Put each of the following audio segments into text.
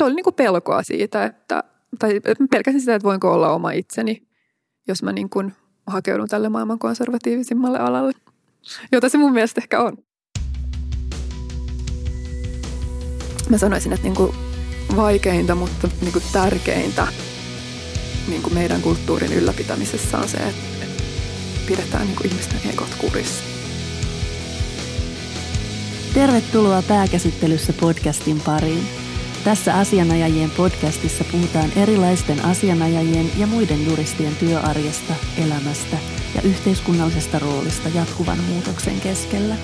se oli niin kuin pelkoa siitä, että, tai pelkäsin sitä, että voinko olla oma itseni, jos mä niin kuin hakeudun tälle maailman konservatiivisimmalle alalle, jota se mun mielestä ehkä on. Mä sanoisin, että niin kuin vaikeinta, mutta niin kuin tärkeintä niin kuin meidän kulttuurin ylläpitämisessä on se, että pidetään niin kuin ihmisten egot kurissa. Tervetuloa pääkäsittelyssä podcastin pariin. Tässä asianajajien podcastissa puhutaan erilaisten asianajajien ja muiden juristien työarjesta, elämästä ja yhteiskunnallisesta roolista jatkuvan muutoksen keskellä.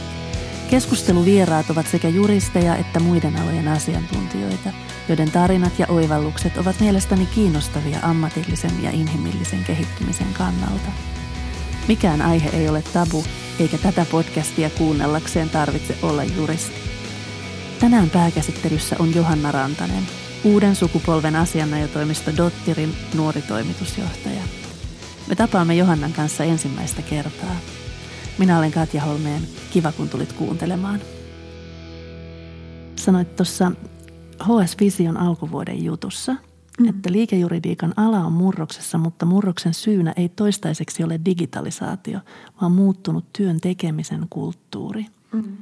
Keskusteluvieraat ovat sekä juristeja että muiden alojen asiantuntijoita, joiden tarinat ja oivallukset ovat mielestäni kiinnostavia ammatillisen ja inhimillisen kehittymisen kannalta. Mikään aihe ei ole tabu, eikä tätä podcastia kuunnellakseen tarvitse olla juristi. Tänään pääkäsittelyssä on Johanna Rantanen, uuden sukupolven asianajotoimisto Dottirin nuori toimitusjohtaja. Me tapaamme Johannan kanssa ensimmäistä kertaa. Minä olen Katja Holmeen. Kiva, kun tulit kuuntelemaan. Sanoit tuossa HS Vision alkuvuoden jutussa, mm. että liikejuridiikan ala on murroksessa, mutta murroksen syynä ei toistaiseksi ole digitalisaatio, vaan muuttunut työn tekemisen kulttuuri. Mm.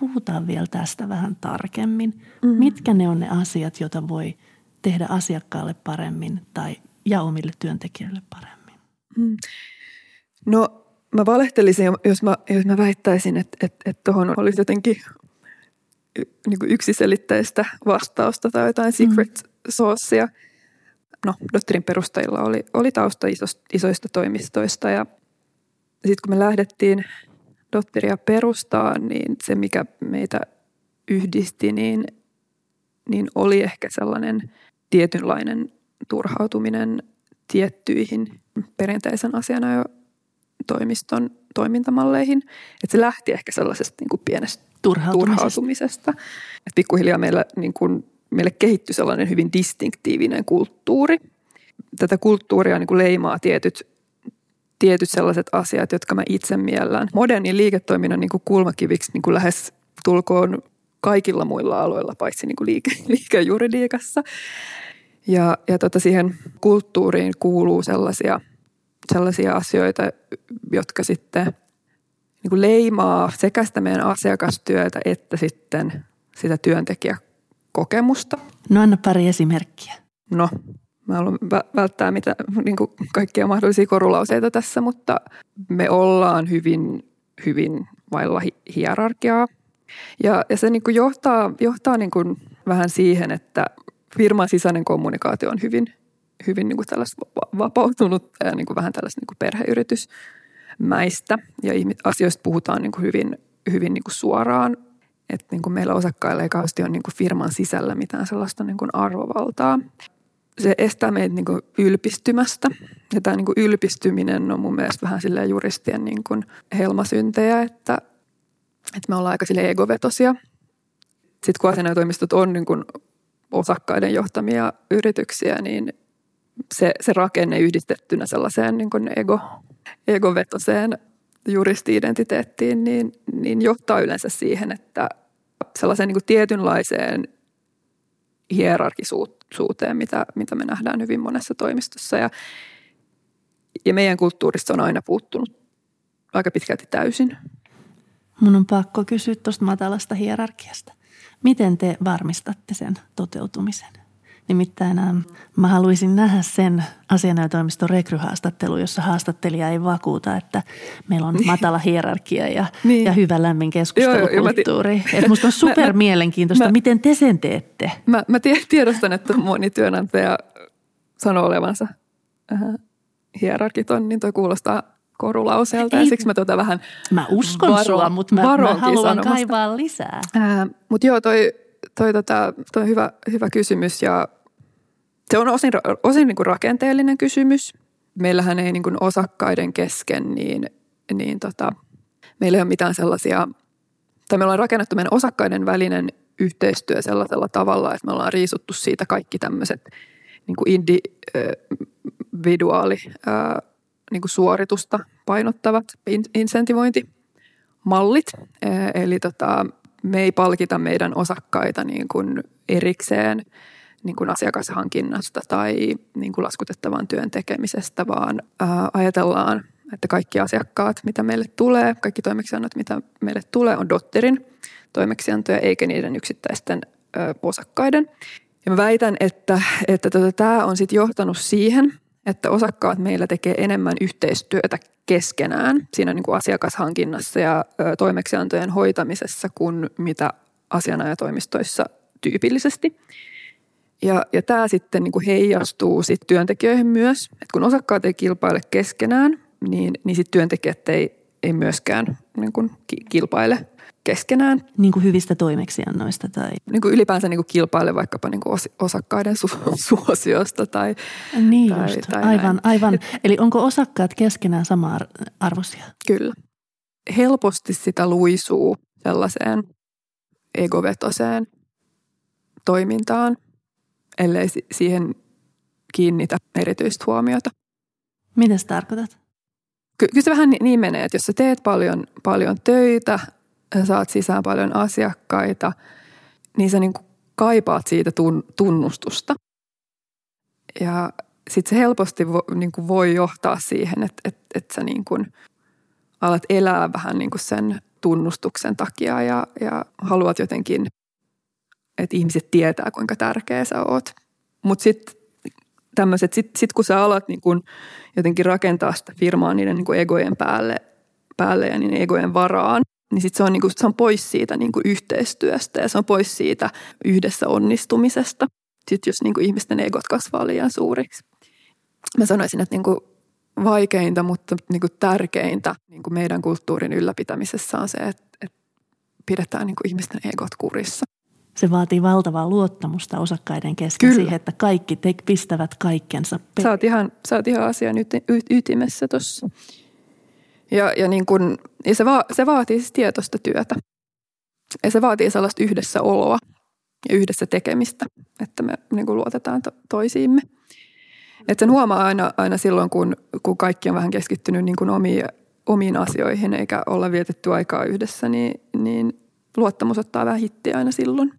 Puhutaan vielä tästä vähän tarkemmin. Mm. Mitkä ne on ne asiat, joita voi tehdä asiakkaalle paremmin tai ja omille työntekijöille paremmin? Mm. No mä valehtelisin, jos mä, jos mä väittäisin, että tuohon että, että olisi jotenkin niin kuin yksiselitteistä vastausta tai jotain secret mm. saucea. No, Dotterin perustajilla oli, oli tausta isoista, isoista toimistoista ja sitten kun me lähdettiin Dotteria perustaa, niin se mikä meitä yhdisti, niin, niin oli ehkä sellainen tietynlainen turhautuminen tiettyihin perinteisen asiana jo toimiston toimintamalleihin. Että se lähti ehkä sellaisesta niin kuin pienestä turhautumisesta. turhautumisesta. Että pikkuhiljaa meillä, niin kuin, meille kehittyi sellainen hyvin distinktiivinen kulttuuri. Tätä kulttuuria niin kuin leimaa tietyt, tietyt sellaiset asiat, jotka mä itse miellän. Modernin liiketoiminnan niin kuin kulmakiviksi niin kuin lähes tulkoon kaikilla muilla aloilla, paitsi niin kuin liike, liikejuridiikassa. Ja, ja tota siihen kulttuuriin kuuluu sellaisia – sellaisia asioita, jotka sitten niin kuin leimaa sekä sitä meidän asiakastyötä että sitten sitä työntekijäkokemusta. No anna pari esimerkkiä. No, mä haluan välttää mitä, niin kuin kaikkia mahdollisia korulauseita tässä, mutta me ollaan hyvin, hyvin vailla hierarkiaa. Ja, ja se niin kuin johtaa, johtaa niin kuin vähän siihen, että firman sisäinen kommunikaatio on hyvin hyvin niin kuin tällaista vapautunutta ja niin kuin vähän tällaista niin kuin perheyritysmäistä. Ja asioista puhutaan niin kuin hyvin, hyvin niin kuin suoraan. Että niin kuin meillä osakkailla ei kauheasti ole niin kuin firman sisällä mitään sellaista niin kuin arvovaltaa. Se estää meitä niin ylpistymästä. Ja tämä niin ylpistyminen on mun mielestä vähän silleen juristien niin kuin helmasyntejä, että, että me ollaan aika sille egovetosia. Sitten kun asianajotoimistot on niin kuin osakkaiden johtamia yrityksiä, niin se, se rakenne yhdistettynä sellaiseen niin kuin ego, egovetoseen juristi-identiteettiin, niin, niin johtaa yleensä siihen, että sellaiseen niin kuin tietynlaiseen hierarkisuuteen, mitä, mitä me nähdään hyvin monessa toimistossa. Ja, ja meidän kulttuurista on aina puuttunut aika pitkälti täysin. Mun on pakko kysyä tuosta matalasta hierarkiasta. Miten te varmistatte sen toteutumisen? Nimittäin ähm, mä haluaisin nähdä sen asianajotoimiston rekryhaastattelu, jossa haastattelija ei vakuuta, että meillä on matala hierarkia ja, niin. ja hyvä lämmin keskustelukulttuuri. Joo, joo, musta on super mielenkiintoista, mä, miten te sen teette. Mä, mä tiedostan, että moni työnantaja sanoo olevansa äh, hierarkiton, niin toi kuulostaa korulauseelta ja siksi mä tuota vähän Mä uskon varo, sua, mutta mä, mä haluan sanomasta. kaivaa lisää. Äh, mutta joo, toi, toi, tota, toi hyvä, hyvä kysymys ja se on osin, osin niin kuin rakenteellinen kysymys. Meillähän ei niin kuin osakkaiden kesken, niin, niin tota, meillä ei ole mitään sellaisia, tai me ollaan rakennettu meidän osakkaiden välinen yhteistyö sellaisella tavalla, että me ollaan riisuttu siitä kaikki tämmöiset niin kuin individuaali niin kuin suoritusta painottavat insentivointimallit. Eli tota, me ei palkita meidän osakkaita niin kuin erikseen – niin kuin asiakashankinnasta tai niin kuin laskutettavan työn tekemisestä, vaan ää, ajatellaan, että kaikki asiakkaat, mitä meille tulee, kaikki toimeksiannot, mitä meille tulee, on Dotterin toimeksiantoja eikä niiden yksittäisten ö, osakkaiden. Ja mä väitän, että, että tota, tämä on sitten johtanut siihen, että osakkaat meillä tekee enemmän yhteistyötä keskenään siinä niin kuin asiakashankinnassa ja ö, toimeksiantojen hoitamisessa kuin mitä asianajatoimistoissa tyypillisesti. Ja, ja tämä sitten niin kuin heijastuu sit työntekijöihin myös, että kun osakkaat ei kilpaile keskenään, niin, niin sit työntekijät ei, ei myöskään niin kuin kilpaile keskenään. Niin kuin hyvistä toimeksiannoista tai? Niin kuin ylipäänsä niin kuin kilpaile vaikkapa niin kuin osakkaiden su- suosiosta tai Niin tai, just, tai aivan, näin. aivan. Eli onko osakkaat keskenään sama arvoisia? Kyllä. Helposti sitä luisuu sellaiseen egovetoseen toimintaan, ellei siihen kiinnitä erityistä huomiota. Mitä sä tarkoitat? Ky- kyllä se vähän niin menee, että jos sä teet paljon, paljon töitä, saat sisään paljon asiakkaita, niin sä niin kuin kaipaat siitä tunnustusta. Ja sitten se helposti vo, niin kuin voi johtaa siihen, että, että, että sä niin kuin alat elää vähän niin kuin sen tunnustuksen takia ja, ja haluat jotenkin, että ihmiset tietää, kuinka tärkeä sä oot. Mutta sitten tämmöiset, sit, sit kun sä alat niin kun jotenkin rakentaa sitä firmaa niiden niin egojen päälle, päälle ja niiden egojen varaan, niin sit se on, niin kuin, se on pois siitä niin yhteistyöstä ja se on pois siitä yhdessä onnistumisesta. Sitten jos niin ihmisten egot kasvaa liian suuriksi. Mä sanoisin, että niin vaikeinta, mutta niin tärkeintä niin meidän kulttuurin ylläpitämisessä on se, että, että pidetään niin ihmisten egot kurissa. Se vaatii valtavaa luottamusta osakkaiden kesken Kyllä. siihen, että kaikki te pistävät kaikkensa. Pe- sä, oot ihan, sä oot ihan asian ytimessä tuossa. Ja, ja, niin kun, ja se, va, se vaatii siis tietoista työtä. Ja se vaatii sellaista yhdessäoloa ja yhdessä tekemistä, että me niin kuin luotetaan to, toisiimme. Että sen huomaa aina, aina silloin, kun, kun kaikki on vähän keskittynyt niin kuin omiin, omiin asioihin eikä olla vietetty aikaa yhdessä, niin, niin luottamus ottaa vähän hittiä aina silloin.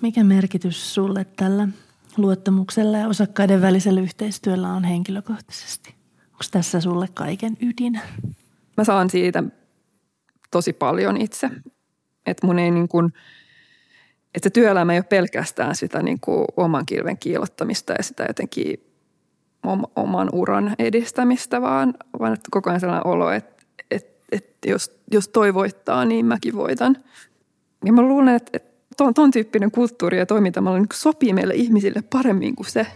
Mikä merkitys sulle tällä luottamuksella ja osakkaiden välisellä yhteistyöllä on henkilökohtaisesti? Onko tässä sulle kaiken ydin? Mä saan siitä tosi paljon itse. Että mun ei niin kuin, että se työelämä ei ole pelkästään sitä niin kuin oman kilven kiilottamista ja sitä jotenkin oman uran edistämistä, vaan, vaan että koko ajan sellainen olo, että, että, että jos, jos toi voittaa, niin mäkin voitan. Ja mä luulen, että, ton, ton tyyppinen kulttuuri ja toimintamalli niin sopii meille ihmisille paremmin kuin se,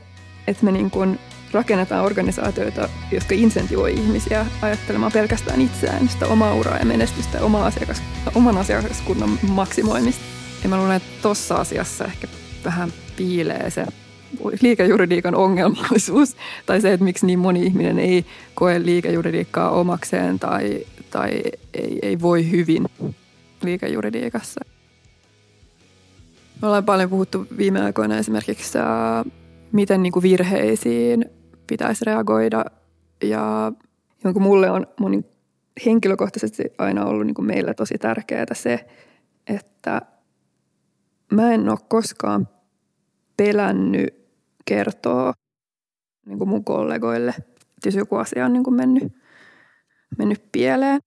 että me niin kuin rakennetaan organisaatioita, jotka insentivoi ihmisiä ajattelemaan pelkästään itseään, sitä omaa uraa ja menestystä ja omaa asiakas, oman asiakaskunnan maksimoimista. Ja mä luulen, että tuossa asiassa ehkä vähän piilee se liikejuridiikan ongelmallisuus tai se, että miksi niin moni ihminen ei koe liikejuridiikkaa omakseen tai, tai ei, ei voi hyvin liikejuridiikassa. Me ollaan paljon puhuttu viime aikoina esimerkiksi, miten niin kuin virheisiin pitäisi reagoida. Ja niin kuin mulle on mun henkilökohtaisesti aina ollut niin kuin meillä tosi tärkeää se, että mä en ole koskaan pelännyt kertoa niin kuin mun kollegoille, että jos joku asia on niin kuin mennyt, mennyt pieleen.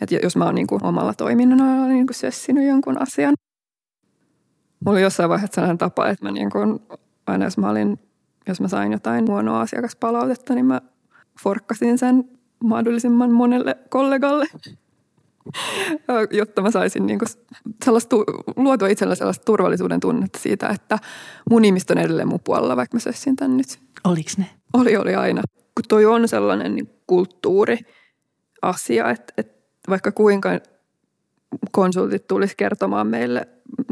Että jos mä oon niin kuin omalla toiminnalla niin kuin sössinyt jonkun asian. Mulla oli jossain vaiheessa sellainen tapa, että mä niin kuin, aina jos mä olin jos mä sain jotain huonoa asiakaspalautetta, niin mä forkkasin sen mahdollisimman monelle kollegalle, jotta mä saisin niin sellaista, luotua itsellä sellaista turvallisuuden tunnetta siitä, että mun ihmiset on edelleen mun puolella, vaikka mä sössin tän nyt. Oliko ne? Oli, oli aina. Kun toi on sellainen niin kulttuuri asia, että, että vaikka kuinka konsultit tulisi kertomaan meille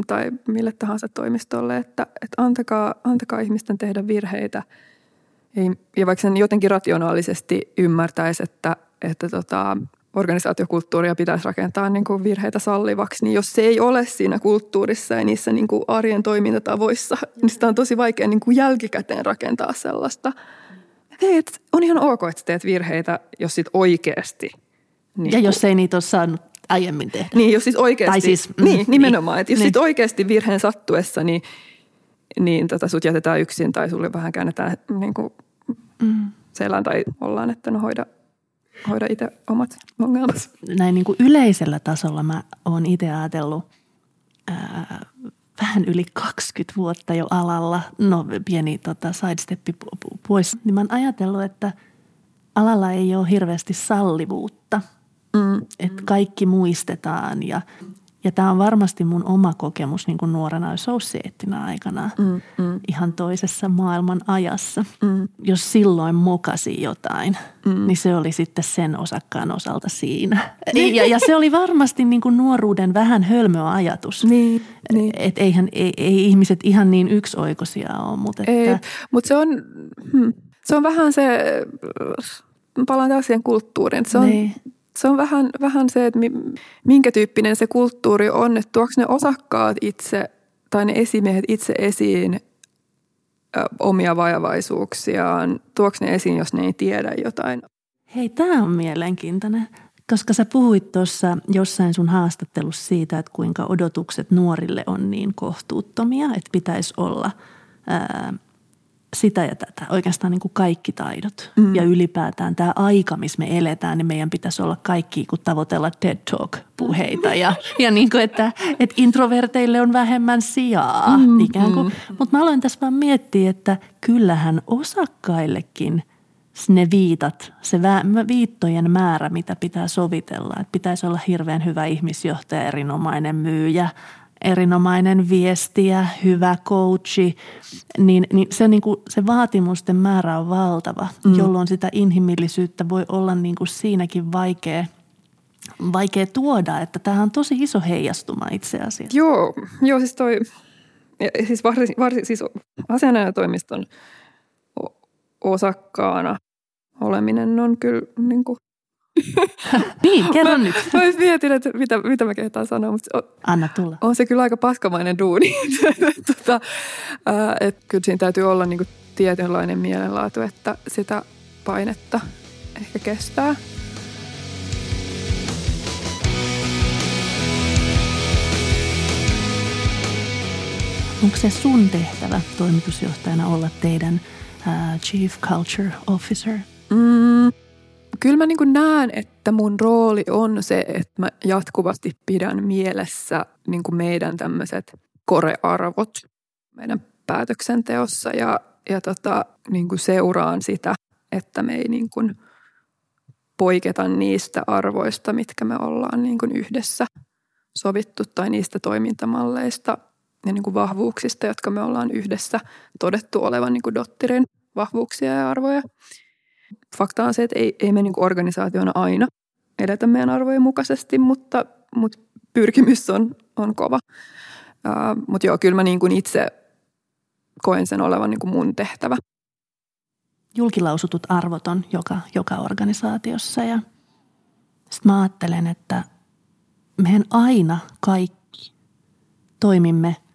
tai mille tahansa toimistolle, että, että antakaa, antakaa ihmisten tehdä virheitä. Ja vaikka sen jotenkin rationaalisesti ymmärtäisi, että, että tota, organisaatiokulttuuria pitäisi rakentaa niin kuin virheitä sallivaksi, niin jos se ei ole siinä kulttuurissa ja niissä niin kuin arjen toimintatavoissa, niin sitä on tosi vaikea niin kuin jälkikäteen rakentaa sellaista. Että on ihan ok, että teet virheitä, jos sit oikeasti. Niin ja jos ei niitä ole saanut aiemmin tehdä. Niin, jos siis oikeasti, tai siis, mm, niin, nimenomaan, niin, että jos niin. oikeasti virheen sattuessa, niin, niin tota, sut jätetään yksin tai sulle vähän käännetään niin kuin mm. selän tai ollaan, että no hoida, hoida itse omat ongelmat. Näin niin kuin yleisellä tasolla mä oon itse ajatellut ää, vähän yli 20 vuotta jo alalla, no pieni tota, sidesteppi pois, niin mä oon ajatellut, että alalla ei ole hirveästi sallivuutta. Mm. Että kaikki muistetaan ja ja tämä on varmasti mun oma kokemus niin kuin nuorena associateina aikana mm, mm. ihan toisessa maailman ajassa. Mm. Jos silloin mokasi jotain, mm. niin se oli sitten sen osakkaan osalta siinä. Ja, ja se oli varmasti niin kuin nuoruuden vähän hölmö ajatus. Niin, niin. Että eihän, ei, ei ihmiset ihan niin yksioikoisia ole. Mutta että... Ei, mutta se on, hmm, se on vähän se, palaan taas siihen kulttuuriin. Se on, niin se on vähän, vähän se, että minkä tyyppinen se kulttuuri on, että tuoks ne osakkaat itse tai ne esimiehet itse esiin ö, omia vajavaisuuksiaan, tuoks ne esiin, jos ne ei tiedä jotain. Hei, tämä on mielenkiintoinen, koska sä puhuit tuossa jossain sun haastattelussa siitä, että kuinka odotukset nuorille on niin kohtuuttomia, että pitäisi olla ää, sitä ja tätä, oikeastaan niin kuin kaikki taidot. Mm. Ja ylipäätään tämä aika, missä me eletään, niin meidän pitäisi olla kaikki kun tavoitella TED Talk-puheita. Ja, ja niin kuin, että, että introverteille on vähemmän sijaa mm, ikään kuin. Mm. Mutta mä aloin tässä vaan miettiä, että kyllähän osakkaillekin ne viitat, se viittojen määrä, mitä pitää sovitella. Että pitäisi olla hirveän hyvä ihmisjohtaja, erinomainen myyjä, erinomainen viestiä, hyvä coachi, niin, niin, se, niin kuin, se vaatimusten määrä on valtava, mm. jolloin sitä inhimillisyyttä voi olla niin kuin siinäkin vaikea, vaikea tuoda, että tämä on tosi iso heijastuma itse asiassa. Joo, joo siis toi, siis, varsin, varsin, siis asianajatoimiston osakkaana oleminen on kyllä niin kuin niin, kerro mä, nyt. Mä mietin, että mitä, mitä mä kehtaan sanoa, mutta on, Anna tulla. On se kyllä aika paskamainen duuni. tota, äh, kyllä siinä täytyy olla niinku tietynlainen mielenlaatu, että sitä painetta ehkä kestää. Onko se sun tehtävä toimitusjohtajana olla teidän uh, Chief Culture Officer? Mm, kyllä mä niin näen, että mun rooli on se, että mä jatkuvasti pidän mielessä niin meidän tämmöiset korearvot meidän päätöksenteossa ja, ja tota, niin seuraan sitä, että me ei niin kuin poiketa niistä arvoista, mitkä me ollaan niin kuin yhdessä sovittu tai niistä toimintamalleista ja niin kuin vahvuuksista, jotka me ollaan yhdessä todettu olevan niin kuin Dottirin vahvuuksia ja arvoja fakta on se, että ei, ei me niin organisaationa aina edetä meidän arvojen mukaisesti, mutta, mutta pyrkimys on, on kova. Uh, mutta joo, kyllä mä niin kuin itse koen sen olevan niin kuin mun tehtävä. Julkilausutut arvot on joka, joka organisaatiossa ja sitten mä ajattelen, että mehän aina kaikki toimimme –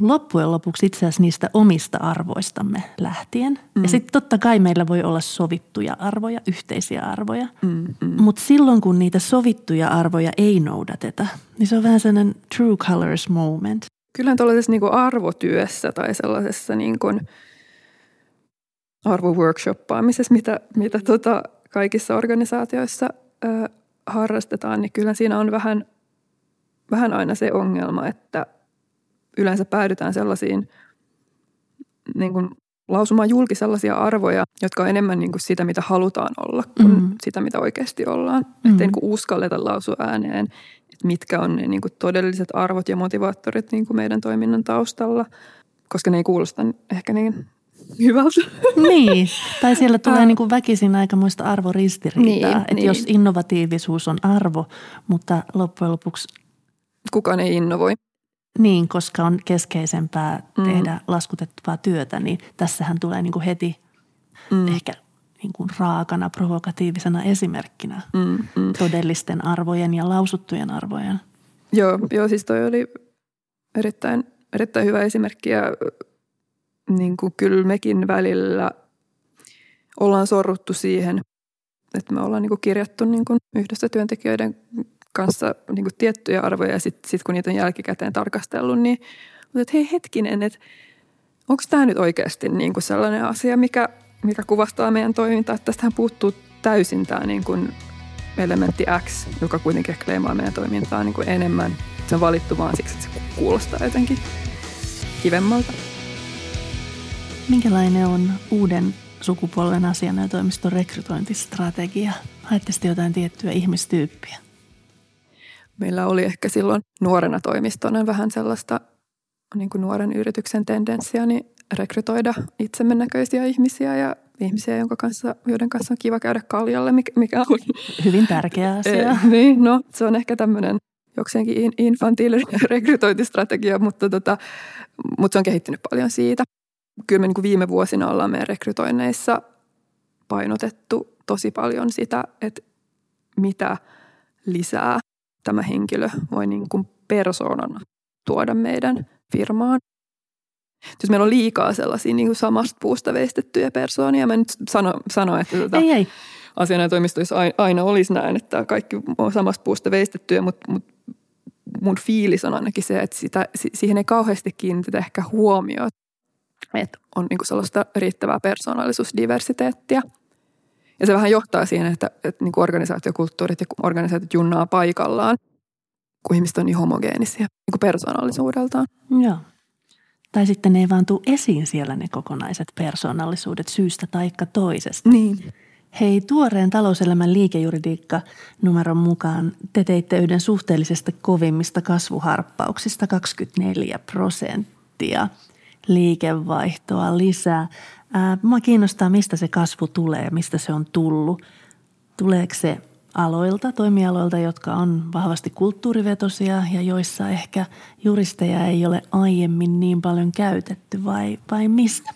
loppujen lopuksi itse asiassa niistä omista arvoistamme lähtien. Mm. Ja sitten totta kai meillä voi olla sovittuja arvoja, yhteisiä arvoja. Mm, mm. Mutta silloin kun niitä sovittuja arvoja ei noudateta, niin se on vähän sellainen true colors moment. Kyllä tuollaisessa niin arvotyössä tai sellaisessa niin kuin arvoworkshoppaamisessa, mitä, mitä tota kaikissa organisaatioissa ö, harrastetaan, niin kyllä siinä on vähän, vähän aina se ongelma, että yleensä päädytään sellaisiin niin kuin lausumaan julki sellaisia arvoja, jotka on enemmän niin kuin sitä, mitä halutaan olla, kuin mm. sitä, mitä oikeasti ollaan. Mm. Että niin kuin uskalleta lausua ääneen, että mitkä on ne niin kuin todelliset arvot ja motivaattorit niin kuin meidän toiminnan taustalla, koska ne ei kuulosta ehkä niin hyvältä. Niin, tai siellä tulee niin kuin väkisin aikamoista arvoristiriitaa. Niin, että niin. jos innovatiivisuus on arvo, mutta loppujen lopuksi... Kukaan ei innovoi. Niin, koska on keskeisempää mm. tehdä laskutettavaa työtä, niin tässähän tulee niin kuin heti mm. ehkä niin kuin raakana, provokatiivisena esimerkkinä mm, mm. todellisten arvojen ja lausuttujen arvojen. Joo, joo siis toi oli erittäin, erittäin hyvä esimerkki ja niin kuin kyllä mekin välillä ollaan sorruttu siihen, että me ollaan niin kuin kirjattu niin kuin yhdessä työntekijöiden kanssa niin kuin tiettyjä arvoja ja sitten sit kun niitä on jälkikäteen tarkastellut, niin Mutta että hei hetkinen, että onko tämä nyt oikeasti niin kuin sellainen asia, mikä, mikä kuvastaa meidän toimintaa, että tästähän puuttuu täysin tämä niin kuin elementti X, joka kuitenkin ehkä leimaa meidän toimintaa niin kuin enemmän. Se on valittu vaan siksi, että se kuulostaa jotenkin kivemmalta. Minkälainen on uuden sukupolven asianajotoimiston rekrytointistrategia? Haette jotain tiettyä ihmistyyppiä? Meillä oli ehkä silloin nuorena toimistona vähän sellaista niin kuin nuoren yrityksen tendenssiä niin rekrytoida itsemme näköisiä ihmisiä ja ihmisiä, jonka kanssa, joiden kanssa on kiva käydä kaljalle, mikä on hyvin tärkeä asia. E, niin, no se on ehkä tämmöinen jokseenkin infantiilinen rekrytointistrategia, mutta, tota, mutta se on kehittynyt paljon siitä. Kyllä me niin kuin viime vuosina ollaan meidän rekrytoinneissa painotettu tosi paljon sitä, että mitä lisää tämä henkilö voi niin kuin persoonana tuoda meidän firmaan. Jos meillä on liikaa sellaisia niin kuin samasta puusta veistettyjä persoonia, mä nyt sano, sano että tota, ei, ei. asianajotoimistoissa aina olisi näin, että kaikki on samasta puusta veistettyjä, mutta, mutta mun fiilis on ainakin se, että sitä, siihen ei kauheasti kiinnitetä ehkä huomioon, että on niin kuin sellaista riittävää persoonallisuusdiversiteettiä. Ja se vähän johtaa siihen, että, että niin kuin organisaatiokulttuurit ja organisaatiot junnaa paikallaan, kun ihmiset on niin homogeenisia niin kuin persoonallisuudeltaan. Joo. Tai sitten ne ei vaan tule esiin siellä ne kokonaiset persoonallisuudet syystä taikka toisesta. Niin. Hei, tuoreen talouselämän liikejuridiikka numeron mukaan te teitte yhden suhteellisesti kovimmista kasvuharppauksista 24 prosenttia liikevaihtoa lisää. Mua kiinnostaa, mistä se kasvu tulee, mistä se on tullut. Tuleeko se aloilta, toimialoilta, jotka on vahvasti kulttuurivetosia ja joissa ehkä juristeja ei ole aiemmin niin paljon käytetty vai, vai mistä?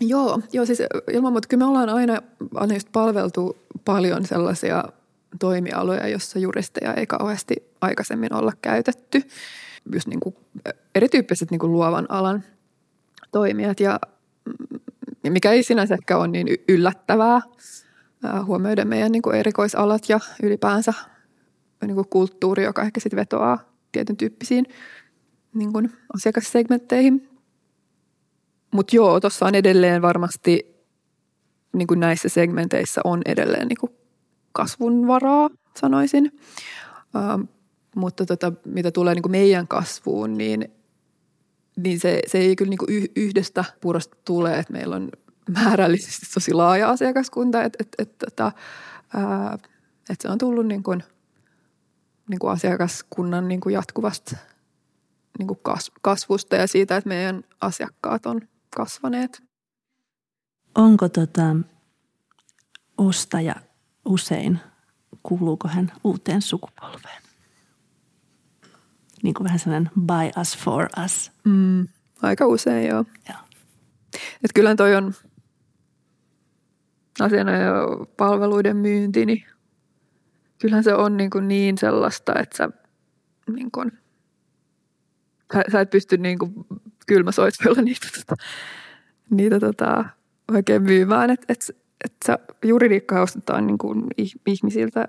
Joo, joo siis ilman muuta kyllä me ollaan aina, aina just palveltu paljon sellaisia toimialoja, jossa juristeja ei kauheasti aikaisemmin olla käytetty. Just niin kuin erityyppiset niin kuin luovan alan toimijat ja mikä ei sinänsä ehkä ole niin yllättävää – huomioida meidän niin kuin erikoisalat ja ylipäänsä niin kuin kulttuuri, joka ehkä sitten vetoaa tietyn tyyppisiin niin kuin asiakassegmentteihin. Mutta joo, tuossa on edelleen varmasti niin kuin näissä segmenteissä on edelleen niin kuin kasvun varaa, sanoisin. Ähm, mutta tota, mitä tulee niin kuin meidän kasvuun, niin, niin se, se ei kyllä niin yhdestä purosta tule, että meillä on määrällisesti tosi laaja asiakaskunta, että et, et, tota, et se on tullut niin kuin, niin kuin asiakaskunnan niin kuin jatkuvasta niin kuin kasvusta ja siitä, että meidän asiakkaat on kasvaneet. Onko tota ostaja usein, kuuluuko hän uuteen sukupolveen? Niin kuin vähän sellainen buy us for us. Mm, aika usein joo. joo. Et kyllä toi on, asiana ja palveluiden myynti, niin kyllähän se on niin, kuin niin sellaista, että sä, niin kuin, sä, sä et pysty niin kuin kylmäsoitteella niitä, tota, niitä tota, oikein myymään. Että et, et sä juridiikkaa ostetaan niin kuin ihmisiltä,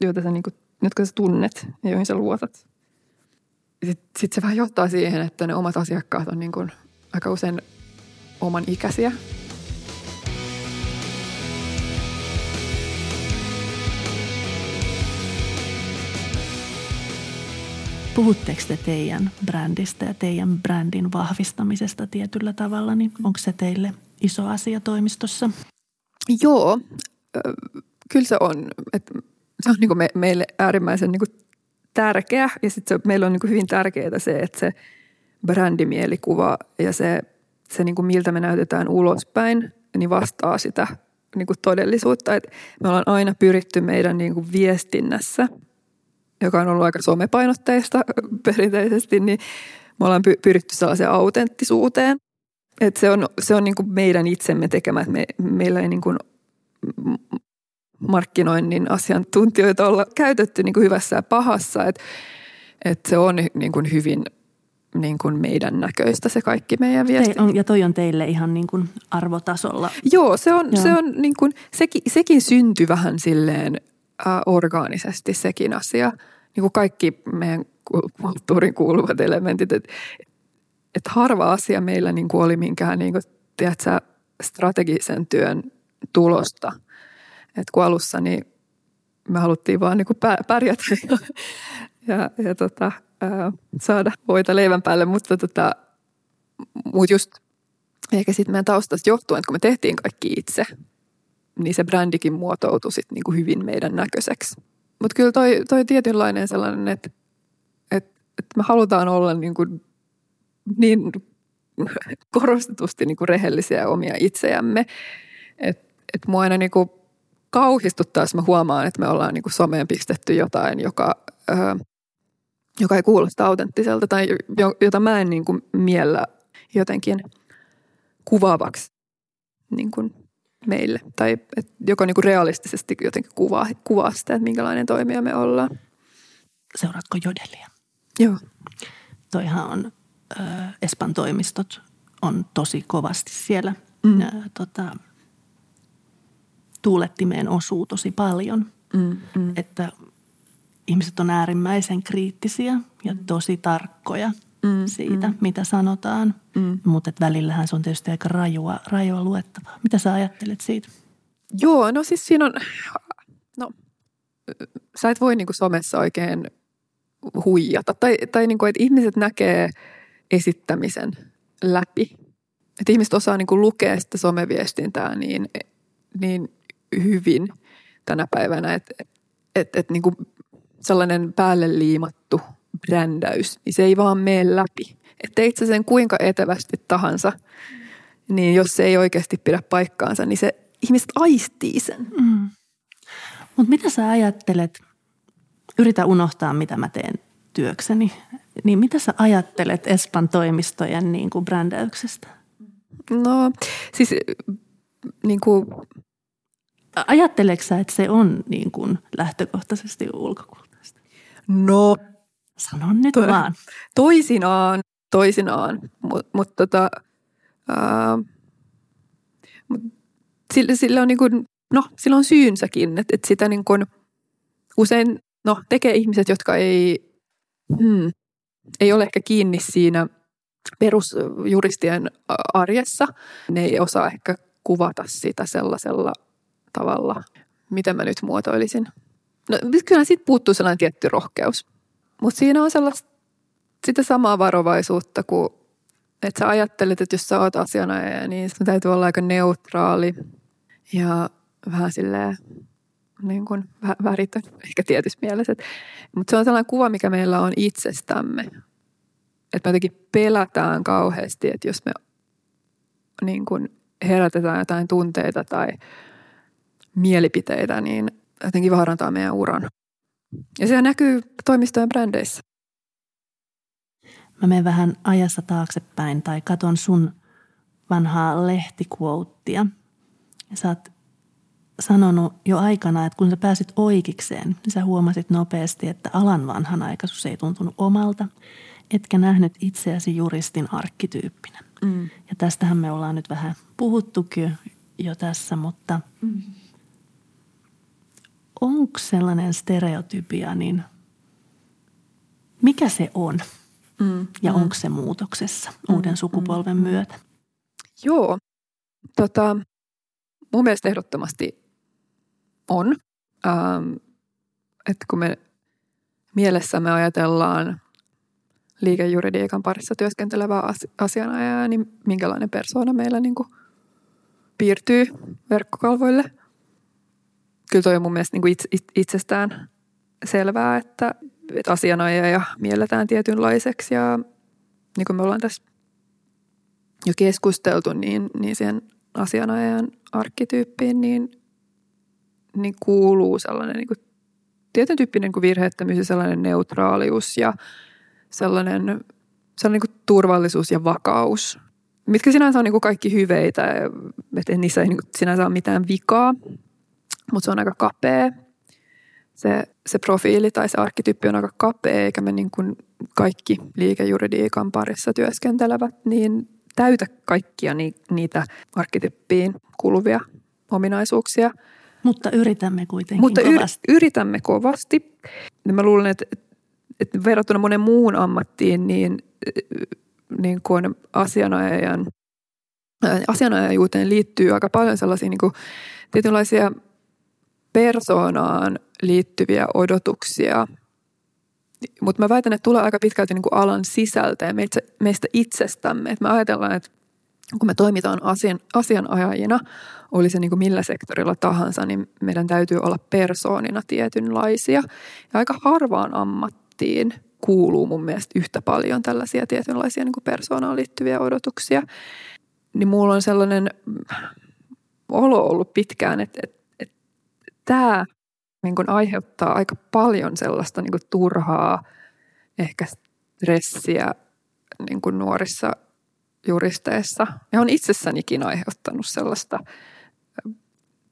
joita sä, niin kuin, jotka sä tunnet ja joihin sä luotat. Sitten sit se vähän johtaa siihen, että ne omat asiakkaat on niin kuin aika usein oman ikäisiä – Puhutteko te teidän brändistä ja teidän brändin vahvistamisesta tietyllä tavalla, niin onko se teille iso asia toimistossa? Joo, kyllä se on. Et se on niin me, meille äärimmäisen niin tärkeä ja sitten meillä on niin hyvin tärkeää se, että se brändimielikuva ja se, se niin miltä me näytetään ulospäin, niin vastaa sitä niin todellisuutta. Et me ollaan aina pyritty meidän niin viestinnässä – joka on ollut aika somepainotteista perinteisesti, niin me ollaan pyritty sellaiseen autenttisuuteen. Että se on, se on niin kuin meidän itsemme tekemä, että me, meillä ei niin kuin markkinoinnin asiantuntijoita olla käytetty niin kuin hyvässä ja pahassa. Että että se on niin kuin hyvin niin kuin meidän näköistä se kaikki meidän viesti. Ja toi on teille ihan niin kuin arvotasolla. Joo, se on, Joo. Se on niin kuin, sekin, sekin syntyi vähän silleen äh, orgaanisesti sekin asia. Niin kuin kaikki meidän kulttuurin kuuluvat elementit. Että et harva asia meillä niin kuin oli minkään niin kuin, tiedätkö, strategisen työn tulosta. Että kun alussa niin me haluttiin vaan niin pärjätä ja, ja, ja tota, ää, saada voita leivän päälle, mutta tota, mut just ehkä sitten meidän taustasta johtuen, että kun me tehtiin kaikki itse, niin se brändikin muotoutui sitten niin hyvin meidän näköiseksi. Mutta kyllä toi, toi tietynlainen sellainen, että, että, että me halutaan olla niin, kuin niin korostetusti niin kuin rehellisiä omia itseämme. Että et mua aina niin kuin kauhistuttaa, jos mä huomaan, että me ollaan niin kuin someen pistetty jotain, joka, ö, joka ei kuulosta autenttiselta tai jota mä en niin kuin miellä jotenkin kuvaavaksi niin kuin meille. Tai et joka niin kuin realistisesti jotenkin kuvaa, kuvaa sitä, että minkälainen toimija me ollaan. Seuraatko Jodelia? Joo. Toihan on, äh, Espan toimistot on tosi kovasti siellä. Mm. Äh, tota, tuulettimeen osuu tosi paljon. Mm, mm. Että ihmiset on äärimmäisen kriittisiä ja tosi tarkkoja – mm, siitä, mm. mitä sanotaan. Mm. Mutta välillähän se on tietysti aika rajua, rajua luettavaa. Mitä sä ajattelet siitä? Joo, no siis siinä on, no sä et voi niinku somessa oikein huijata. Tai, tai niinku, että ihmiset näkee esittämisen läpi. Että ihmiset osaa niinku lukea sitä someviestintää niin, niin hyvin tänä päivänä, että et, et, niinku sellainen päälle liimattu brändäys, niin se ei vaan mene läpi. Että itse sen kuinka etevästi tahansa, niin jos se ei oikeasti pidä paikkaansa, niin se ihmiset aistii sen. Mm. Mutta mitä sä ajattelet, yritä unohtaa mitä mä teen työkseni, niin mitä sä ajattelet Espan toimistojen niin kuin brändäyksestä? No siis niin kuin... Ajatteleeko sä, että se on niin kuin lähtökohtaisesti ulkokultaista? No Sano nyt to, vaan. Toisinaan, toisinaan, mutta mut tota, mut sillä, sillä on niin kuin, no, sillä on syynsäkin, että, että sitä niin kuin usein, no, tekee ihmiset, jotka ei, hmm, ei ole ehkä kiinni siinä perusjuristien arjessa. Ne ei osaa ehkä kuvata sitä sellaisella tavalla, miten mä nyt muotoilisin. No, kyllä siitä puuttuu sellainen tietty rohkeus. Mutta siinä on sellaista sitä samaa varovaisuutta, kuin että sä ajattelet, että jos sä oot asianajaja, niin sun täytyy olla aika neutraali ja vähän silleen niin kuin väritön, ehkä tietyssä mielessä. Mutta se on sellainen kuva, mikä meillä on itsestämme. Että me jotenkin pelätään kauheasti, että jos me niin kuin herätetään jotain tunteita tai mielipiteitä, niin jotenkin vaarantaa meidän uran. Ja se näkyy toimistojen brändeissä. Mä menen vähän ajassa taaksepäin tai katon sun vanhaa lehtikuouttia. Sä oot sanonut jo aikana, että kun sä pääsit oikeikseen, niin sä huomasit nopeasti, että alan vanhanaikaisuus ei tuntunut omalta, etkä nähnyt itseäsi juristin arkkityyppinä. Mm. Ja tästähän me ollaan nyt vähän puhuttukin jo tässä, mutta mm onko sellainen stereotypia, niin mikä se on? Mm, ja mm. onko se muutoksessa mm, uuden sukupolven mm, myötä? Joo, tota, mun mielestä ehdottomasti on. Ähm, että kun me mielessämme ajatellaan liikejuridiikan parissa työskentelevää asianajaa, niin minkälainen persoona meillä niin kuin piirtyy verkkokalvoille – kyllä toi on mun mielestä niin kuin itsestään selvää, että, että asianajaja mielletään tietynlaiseksi. Ja niin kuin me ollaan tässä jo keskusteltu, niin, niin siihen asianajajan arkkityyppiin niin, niin kuuluu sellainen niin kuin, tietyn tyyppinen niin kuin virheettömyys ja sellainen neutraalius ja sellainen, sellainen niin kuin turvallisuus ja vakaus, mitkä sinänsä on niin kuin kaikki hyveitä, että niissä ei niin kuin sinänsä ole mitään vikaa, mutta se on aika kapea. Se, se profiili tai se arkkityyppi on aika kapea, eikä me niin kuin kaikki liikejuridiikan parissa työskentelevät, niin täytä kaikkia ni, niitä arkkityyppiin kuuluvia ominaisuuksia. Mutta yritämme kuitenkin Mutta kovasti. yritämme kovasti. Ja mä luulen, että, että verrattuna monen muuhun ammattiin, niin, niin kuin asianajajan, asianajajuuteen liittyy aika paljon sellaisia niin kuin tietynlaisia persoonaan liittyviä odotuksia. Mutta mä väitän, että tulee aika pitkälti niin kuin alan sisältä ja meistä, meistä itsestämme. Että me ajatellaan, että kun me toimitaan asian, asianajajina, oli se niin kuin millä sektorilla tahansa, niin meidän täytyy olla persoonina tietynlaisia. Ja aika harvaan ammattiin kuuluu mun mielestä yhtä paljon tällaisia tietynlaisia niin kuin persoonaan liittyviä odotuksia. Niin mulla on sellainen olo ollut pitkään, että, että tämä niin kuin aiheuttaa aika paljon sellaista niin kuin turhaa, ehkä stressiä niin kuin nuorissa juristeissa. Ja on itsessänikin aiheuttanut sellaista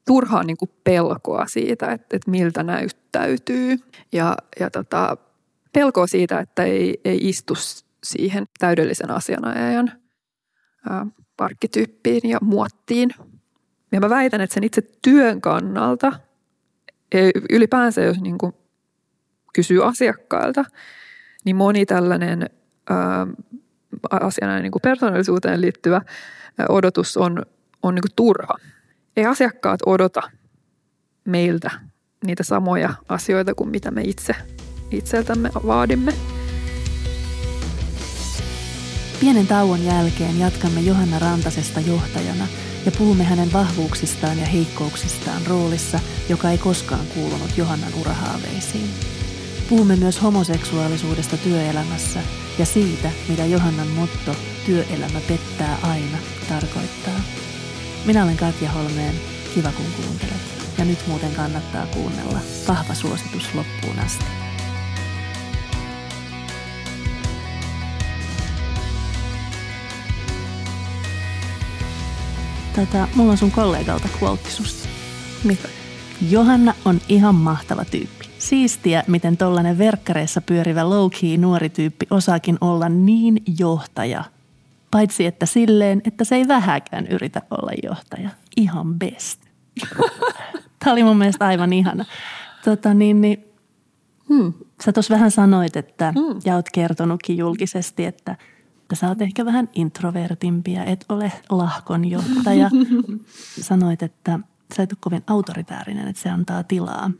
turhaa niin kuin pelkoa siitä, että, että miltä näyttäytyy. Ja, ja tota, pelkoa siitä, että ei, ei istu siihen täydellisen asianajajan ää, parkkityyppiin ja muottiin. Ja mä väitän, että sen itse työn kannalta, ylipäänsä jos niin kuin kysyy asiakkailta, niin moni tällainen asiana niin kuin persoonallisuuteen liittyvä odotus on, on niin kuin turha. Ei asiakkaat odota meiltä niitä samoja asioita kuin mitä me itse itseltämme vaadimme. Pienen tauon jälkeen jatkamme Johanna Rantasesta johtajana ja puhumme hänen vahvuuksistaan ja heikkouksistaan roolissa, joka ei koskaan kuulunut Johannan urahaaveisiin. Puhumme myös homoseksuaalisuudesta työelämässä ja siitä, mitä Johannan motto työelämä pettää aina tarkoittaa. Minä olen Katja Holmeen, kiva kun kuuntelet. Ja nyt muuten kannattaa kuunnella. Vahva suositus loppuun asti. Tätä, mulla on sun kollegalta quote susta. Mitä? Johanna on ihan mahtava tyyppi. Siistiä, miten tollainen verkkareissa pyörivä low-key nuori tyyppi osaakin olla niin johtaja. Paitsi että silleen, että se ei vähäkään yritä olla johtaja. Ihan best. Tämä oli mun mielestä aivan ihana. Tota, niin, niin, hmm. Sä tuossa vähän sanoit, että, hmm. ja oot kertonutkin julkisesti, että, että sä oot ehkä vähän introvertimpi et ole lahkon johtaja. sanoit, että sä et ole kovin autoritäärinen, että se antaa tilaa.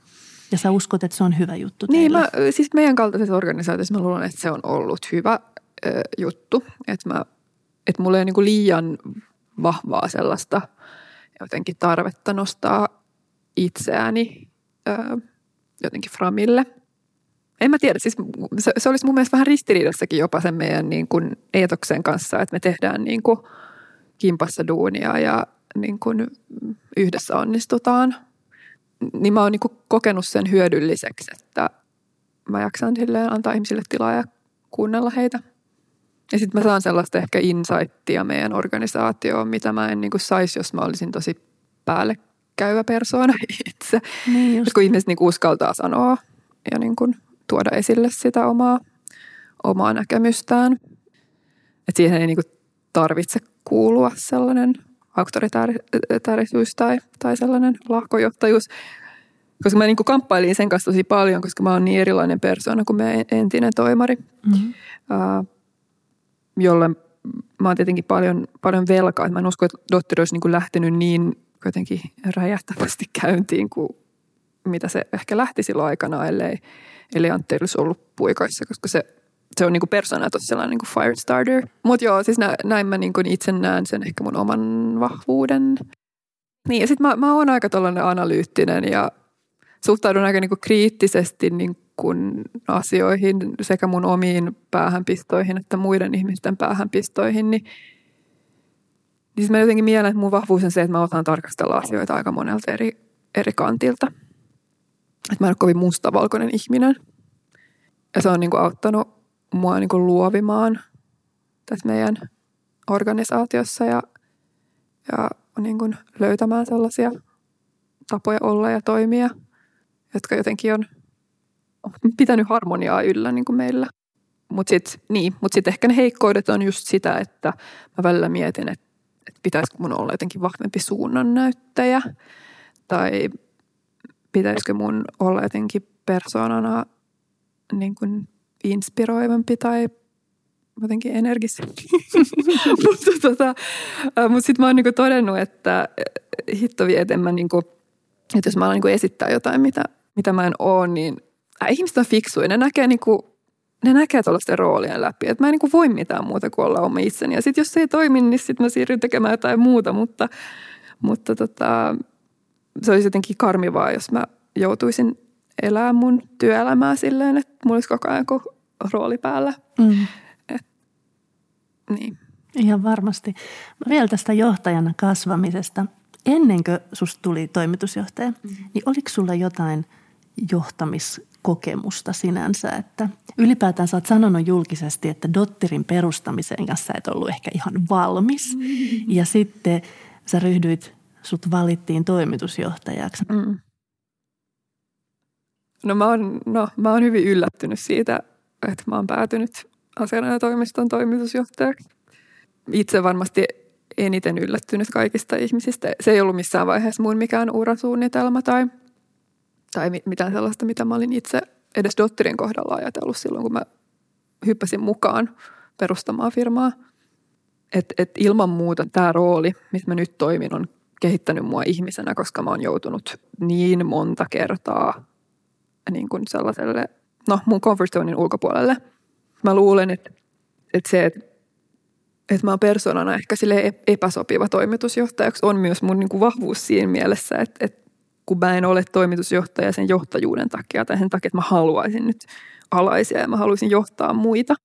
Ja sä uskot, että se on hyvä juttu Niin, mä, siis meidän kaltaisessa organisaatiossa mä luulen, että se on ollut hyvä ö, juttu. Että, mä, että mulla ei ole niin liian vahvaa sellaista jotenkin tarvetta nostaa itseäni ö, jotenkin framille. En mä tiedä, siis se, se olisi mun mielestä vähän ristiriidassakin jopa sen meidän niin kuin eetoksen kanssa, että me tehdään niin kuin kimpassa duunia ja niin kuin yhdessä onnistutaan – niin mä oon niin kokenut sen hyödylliseksi, että mä jaksan silleen antaa ihmisille tilaa ja kuunnella heitä. Ja sitten mä saan sellaista ehkä insightia meidän organisaatioon, mitä mä en niin saisi, jos mä olisin tosi päälle käyvä persoona itse. Niin kun ihmiset niin uskaltaa sanoa ja niin kuin tuoda esille sitä omaa, omaa näkemystään. Että siihen ei niin tarvitse kuulua sellainen – auktoritaarisuus tai, tai sellainen lahkojohtajuus. Koska mä niin kuin kamppailin sen kanssa tosi paljon, koska mä oon niin erilainen persoona kuin meidän entinen toimari, mm-hmm. jolle mä oon tietenkin paljon, paljon velkaa. Mä en usko, että Dotter olisi niin kuin lähtenyt niin jotenkin räjähtävästi käyntiin kuin mitä se ehkä lähti silloin aikana, ellei, Antti olisi ollut puikoissa, koska se se on niinku persona tosi sellainen niinku fire starter. Mutta joo, siis nä, näin mä niinku itse näen sen ehkä mun oman vahvuuden. Niin ja sitten mä, mä oon aika tällainen analyyttinen ja suhtaudun aika niinku kriittisesti niinku asioihin sekä mun omiin päähänpistoihin että muiden ihmisten päähänpistoihin. Niin, niin mä jotenkin mielen, että mun vahvuus on se, että mä osaan tarkastella asioita aika monelta eri, eri kantilta. Että mä en ole kovin mustavalkoinen ihminen. Ja se on niinku auttanut mua niin kuin luovimaan tässä meidän organisaatiossa ja, ja niin kuin löytämään sellaisia tapoja olla ja toimia, jotka jotenkin on pitänyt harmoniaa yllä niin kuin meillä. Mutta sitten niin, mut sit ehkä ne heikkoudet on just sitä, että mä välillä mietin, että, että pitäisikö mun olla jotenkin vahvempi suunnannäyttäjä tai pitäisikö mun olla jotenkin persoonana niin kuin inspiroivampi tai jotenkin energisempi. mutta tota, mut sitten mä oon niinku todennut, että hitto vie, että, mä niinku, että jos mä alan niinku esittää jotain, mitä, mitä mä en oo, niin äh, ihmiset on fiksuja. Ne näkee, niinku, ne näkee tuollaisten roolien läpi. Että mä en niinku voi mitään muuta kuin olla oma itseni. Ja sitten jos se ei toimi, niin sitten mä siirryn tekemään jotain muuta. Mutta, mutta tota, se olisi jotenkin karmivaa, jos mä joutuisin elää mun työelämää silleen, että mulla olisi koko ajan rooli päällä. Mm. Et, niin. Ihan varmasti. Vielä tästä johtajana kasvamisesta. Ennen kuin susta tuli toimitusjohtaja, mm. niin oliko sulla jotain johtamiskokemusta sinänsä? Että ylipäätään sä oot sanonut julkisesti, että Dotterin perustamiseen kanssa et ollut ehkä ihan valmis. Mm. Ja sitten sä ryhdyit, sut valittiin toimitusjohtajaksi. Mm. No mä oon, no mä oon hyvin yllättynyt siitä, että mä oon päätynyt asianajotoimiston toimitusjohtajaksi. Itse varmasti eniten yllättynyt kaikista ihmisistä. Se ei ollut missään vaiheessa mun mikään urasuunnitelma tai, tai mitään sellaista, mitä mä olin itse edes Dotterin kohdalla ajatellut silloin, kun mä hyppäsin mukaan perustamaan firmaa. Et, et ilman muuta tämä rooli, missä mä nyt toimin, on kehittänyt mua ihmisenä, koska mä oon joutunut niin monta kertaa niin kuin sellaiselle, no mun comfort zonein ulkopuolelle. Mä luulen, että, että se, että, että mä oon persoonana ehkä sille epäsopiva toimitusjohtajaksi on myös mun niin kuin vahvuus siinä mielessä, että, että kun mä en ole toimitusjohtaja sen johtajuuden takia tai sen takia, että mä haluaisin nyt alaisia ja mä haluaisin johtaa muita,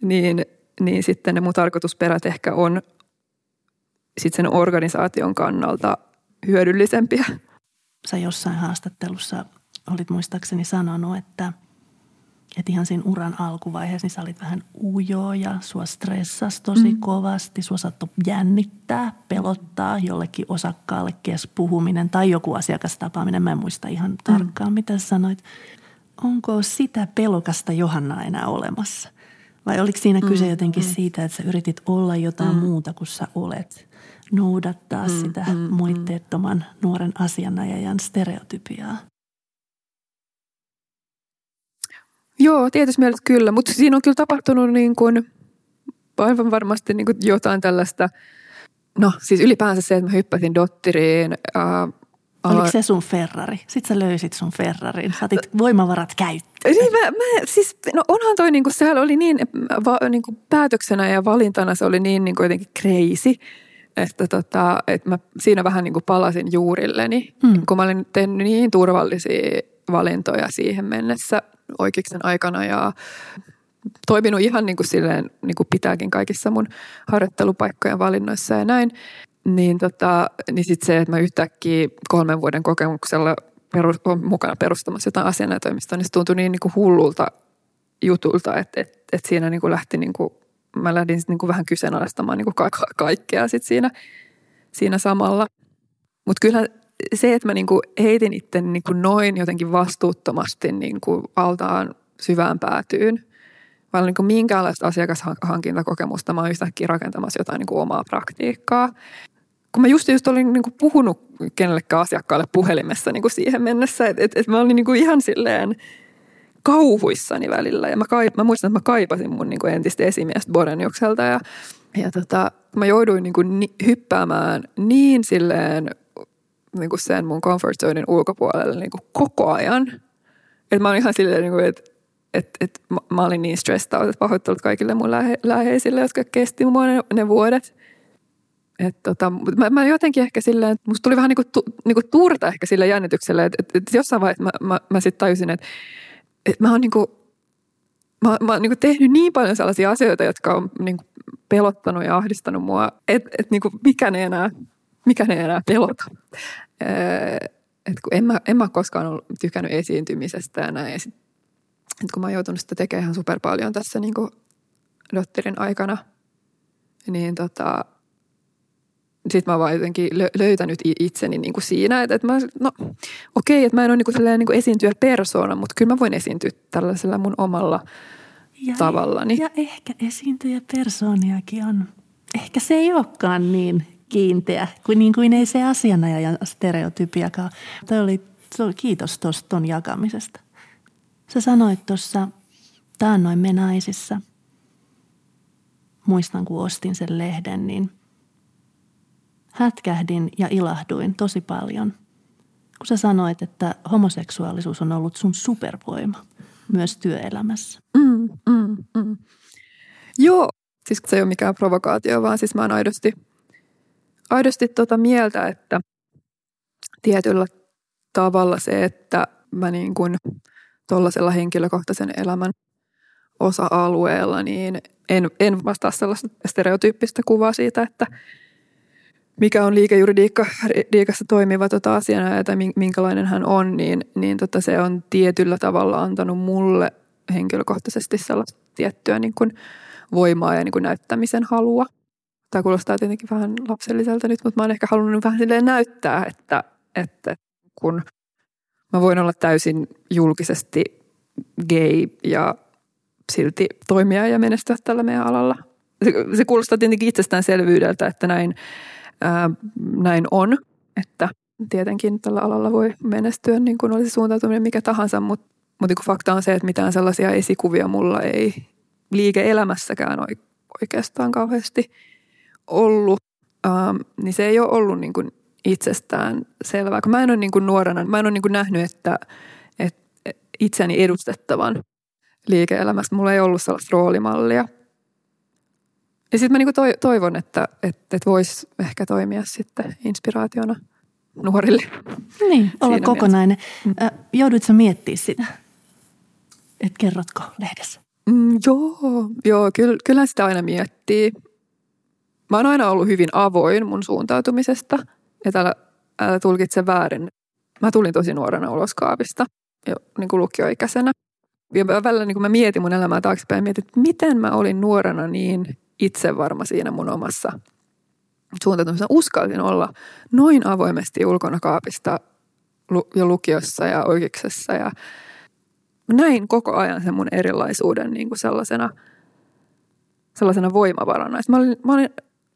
niin, niin sitten ne mun tarkoitusperät ehkä on sitten sen organisaation kannalta hyödyllisempiä. Sä jossain haastattelussa olit muistaakseni sanonut, että, että ihan siinä uran alkuvaiheessa niin sä olit vähän ujo ja sua stressasi tosi mm. kovasti. Sua saattoi jännittää, pelottaa jollekin osakkaalle kes puhuminen tai joku asiakastapaaminen. Mä en muista ihan mm. tarkkaan, mitä sanoit. Onko sitä pelokasta Johanna enää olemassa? Vai oliko siinä kyse mm. jotenkin mm. siitä, että sä yritit olla jotain mm. muuta kuin sä olet? Noudattaa mm. sitä mm. mm. muitteettoman nuoren asianajajan stereotypiaa? Joo, tietysti mielessä kyllä, mutta siinä on kyllä tapahtunut niin kuin, aivan varmasti niin kuin jotain tällaista, no siis ylipäänsä se, että mä hyppäsin Dotteriin. Äh, Oliko se sun Ferrari? Sitten sä löysit sun Ferrarin. Sä otit voimavarat käyttöön. Niin mä, mä, siis, no onhan toi, niin kuin, sehän oli niin, va, niin kuin päätöksenä ja valintana se oli niin, niin kuin jotenkin crazy, että, tota, että mä siinä vähän niin kuin palasin juurilleni, hmm. kun mä olin tehnyt niin turvallisia valintoja siihen mennessä oikeiksen aikana ja toiminut ihan niin kuin silleen, niin kuin pitääkin kaikissa mun harjoittelupaikkojen valinnoissa ja näin. Niin, tota, niin sitten se, että mä yhtäkkiä kolmen vuoden kokemuksella perus, on mukana perustamassa jotain asianajotoimistoa, niin se tuntui niin, niin kuin hullulta jutulta, että, että, että siinä niin kuin lähti, niin kuin, mä lähdin niin kuin vähän kyseenalaistamaan niin kuin ka- kaikkea sit siinä, siinä samalla. Mutta kyllä se, että mä niin kuin heitin itteni niin kuin noin jotenkin vastuuttomasti niin kuin altaan syvään päätyyn, vaan niin kuin minkäänlaista asiakashankintakokemusta mä oon yhtäkkiä rakentamassa jotain niin kuin omaa praktiikkaa. Kun mä just, just olin niin kuin puhunut kenellekään asiakkaalle puhelimessa niin kuin siihen mennessä, että et, et mä olin niin kuin ihan silleen kauhuissani välillä. Ja mä, kaip, mä muistan, että mä kaipasin mun niin kuin entistä esimiestä Boreniukselta ja, ja tota, mä jouduin niin kuin ni, hyppäämään niin silleen niin kuin sen mun comfort zonein ulkopuolelle niin kuin koko ajan. Että mä olin ihan silleen, niin kuin, että et, et, mä, mä olin niin stressed out, että pahoittelut kaikille mun lähe, läheisille, jotka kesti mua ne, ne vuodet. Et tota, mä, mä, jotenkin ehkä silleen, että musta tuli vähän niin kuin, tu, niin kuin tuurta ehkä sille jännitykselle, että, että, että jossain vaiheessa mä, mä, mä sitten tajusin, että, että mä oon niin kuin, mä, mä oon niin kuin tehnyt niin paljon sellaisia asioita, jotka on niin kuin pelottanut ja ahdistanut mua, että, että niin kuin mikään ei enää, mikään ei enää pelota. Et kun en, mä, en mä koskaan ollut tykännyt esiintymisestä ja näin. Et kun mä oon joutunut sitä tekemään ihan super paljon tässä niin kuin dotterin aikana, niin tota, sitten mä oon vaan jotenkin löytänyt itseni niin kuin siinä, että, että mä, no okei, okay, että mä en ole niin kuin niin kuin esiintyjä persoona, mutta kyllä mä voin esiintyä tällaisella mun omalla ja, tavallani. Ja ehkä esiintyjä persooniakin on. Ehkä se ei olekaan niin kiinteä, kuin, niin kuin ei se asianajajan stereotypiakaan. Toi oli, oli kiitos tuosta ton jakamisesta. Sä sanoit tuossa taannoin me naisissa, muistan kun ostin sen lehden, niin hätkähdin ja ilahduin tosi paljon, kun sä sanoit, että homoseksuaalisuus on ollut sun supervoima myös työelämässä. Mm, mm, mm. Joo, siis se ei ole mikään provokaatio, vaan siis mä oon aidosti, aidosti tota mieltä, että tietyllä tavalla se, että mä niin kuin tuollaisella henkilökohtaisen elämän osa-alueella, niin en, en vastaa sellaista stereotyyppistä kuvaa siitä, että mikä on liikejuridiikassa toimiva tota asiana tai minkälainen hän on, niin, niin tota se on tietyllä tavalla antanut mulle henkilökohtaisesti sellaista tiettyä niin kuin voimaa ja niin kuin näyttämisen halua. Tämä kuulostaa tietenkin vähän lapselliselta nyt, mutta mä oon ehkä halunnut vähän silleen näyttää, että, että kun mä voin olla täysin julkisesti gay ja silti toimia ja menestyä tällä meidän alalla. Se, se kuulostaa tietenkin itsestäänselvyydeltä, että näin, ää, näin on, että tietenkin tällä alalla voi menestyä niin kuin olisi suuntautuminen mikä tahansa, mutta, mutta kun fakta on se, että mitään sellaisia esikuvia mulla ei liike-elämässäkään oikeastaan kauheasti ollut, ähm, niin se ei ole ollut niin kuin itsestään selvää. Kun mä en ole niin kuin nuorena, mä en ole niin kuin nähnyt, että, että itseni edustettavan liike-elämästä. Mulla ei ollut sellaista roolimallia. Ja sitten mä niin kuin toivon, että, että, että voisi ehkä toimia sitten inspiraationa nuorille. Niin, olla kokonainen. Mielessä. Mm. Joudutko miettimään sitä? Et kerrotko lehdessä? Mm, joo, joo kyllä, kyllä sitä aina miettii. Mä oon aina ollut hyvin avoin mun suuntautumisesta. Ja täällä älä tulkitse väärin. Mä tulin tosi nuorena ulos kaapista, jo niin kuin lukioikäisenä. Ja välillä niin kuin mä mietin mun elämää taaksepäin ja mietin, että miten mä olin nuorena niin itsevarma siinä mun omassa suuntautumisessa. Uskalsin olla noin avoimesti ulkona kaapista jo lukiossa ja oikeuksessa ja näin koko ajan sen mun erilaisuuden niin kuin sellaisena, sellaisena voimavarana. Mä olin, mä olin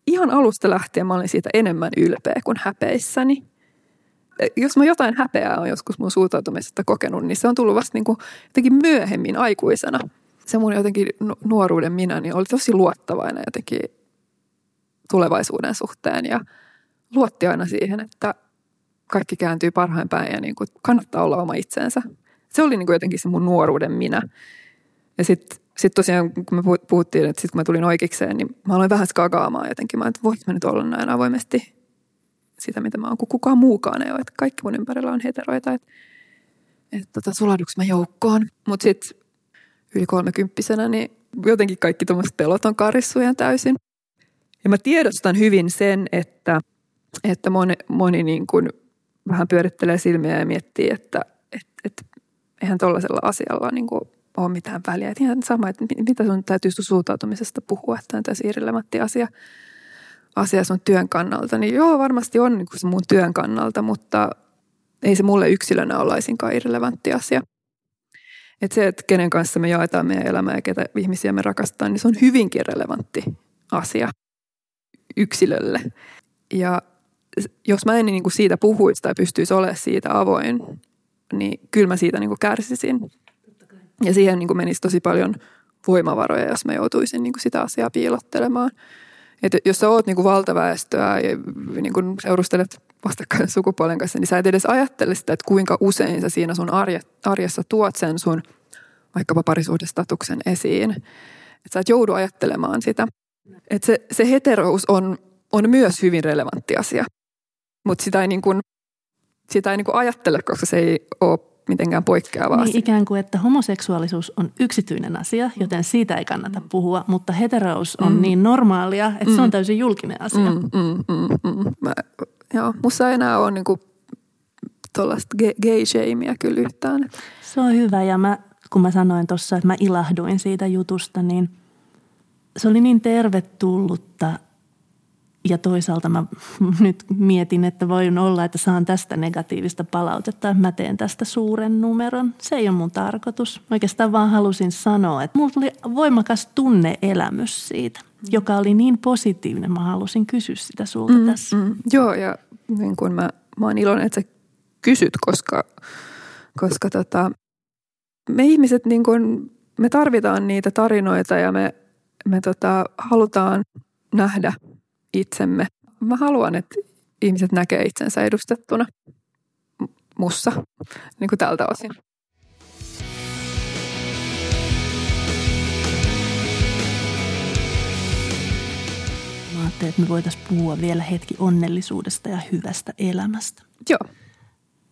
ihan alusta lähtien mä olin siitä enemmän ylpeä kuin häpeissäni. Jos mä jotain häpeää on joskus mun suuntautumisesta kokenut, niin se on tullut vasta niin kuin jotenkin myöhemmin aikuisena. Se mun jotenkin nuoruuden minä niin oli tosi luottavainen jotenkin tulevaisuuden suhteen ja luotti aina siihen, että kaikki kääntyy parhain päin ja niin kuin kannattaa olla oma itsensä se oli niin kuin jotenkin se mun nuoruuden minä. Ja sitten sit tosiaan, kun me puhuttiin, että sitten kun mä tulin oikeikseen, niin mä aloin vähän skakaamaan jotenkin. Mä että voit mä nyt olla näin avoimesti sitä, mitä mä oon, kun kukaan muukaan ei ole. Että kaikki mun ympärillä on heteroita, että, että tota, mä joukkoon. Mutta sitten yli kolmekymppisenä, niin jotenkin kaikki tuommoiset pelot on karissu ihan täysin. Ja mä tiedostan hyvin sen, että, että moni, moni niin kuin vähän pyörittelee silmiä ja miettii, että, että, että eihän tuollaisella asialla niin kuin ole mitään väliä. Et ihan sama, että mitä sun täytyy sun suuntautumisesta puhua, että on täysin irrelevantti asia, asia sun työn kannalta. Niin joo, varmasti on niin kuin se mun työn kannalta, mutta ei se mulle yksilönä ole irrelevantti asia. Että se, että kenen kanssa me jaetaan meidän elämää ja ketä ihmisiä me rakastetaan, niin se on hyvinkin relevantti asia yksilölle. Ja jos mä en niin kuin siitä puhuisi tai pystyisi olemaan siitä avoin, niin kyllä mä siitä niin kuin kärsisin. Ja siihen niin kuin menisi tosi paljon voimavaroja, jos mä joutuisin niin kuin sitä asiaa piilottelemaan. Et jos sä oot niin kuin valtaväestöä ja niin kuin seurustelet vastakkain sukupuolen kanssa, niin sä et edes ajattele sitä, että kuinka usein sä siinä sun arjessa tuot sen sun vaikkapa parisuhdestatuksen esiin. Että sä et joudu ajattelemaan sitä. Että se, se heterous on, on myös hyvin relevantti asia. Mutta sitä ei niin kuin sitä ei niin ajattele, koska se ei ole mitenkään poikkeavaa. Niin ikään kuin, että homoseksuaalisuus on yksityinen asia, joten siitä ei kannata puhua, mutta heterous on mm. niin normaalia, että mm. se on mm. täysin julkinen asia. Mm, mm, mm, mm. Mä, joo, musta ei enää ole niinku tuollaista gay-shamea kyllä yhtään. Se on hyvä ja mä, kun mä sanoin tuossa, että mä ilahduin siitä jutusta, niin se oli niin tervetullutta ja toisaalta mä nyt mietin, että voin olla, että saan tästä negatiivista palautetta, että mä teen tästä suuren numeron. Se ei ole mun tarkoitus. Oikeastaan vaan halusin sanoa, että mulla tuli voimakas tunneelämys siitä, joka oli niin positiivinen. Mä halusin kysyä sitä sulta mm, tässä. Mm, joo, ja niin kuin mä, mä oon iloinen, että sä kysyt, koska, koska tota, me ihmiset niin kuin me tarvitaan niitä tarinoita ja me, me tota, halutaan nähdä itsemme. Mä haluan, että ihmiset näkee itsensä edustettuna mussa niin kuin tältä osin. Mä ajattelin, että me voitaisiin puhua vielä hetki onnellisuudesta ja hyvästä elämästä. Joo.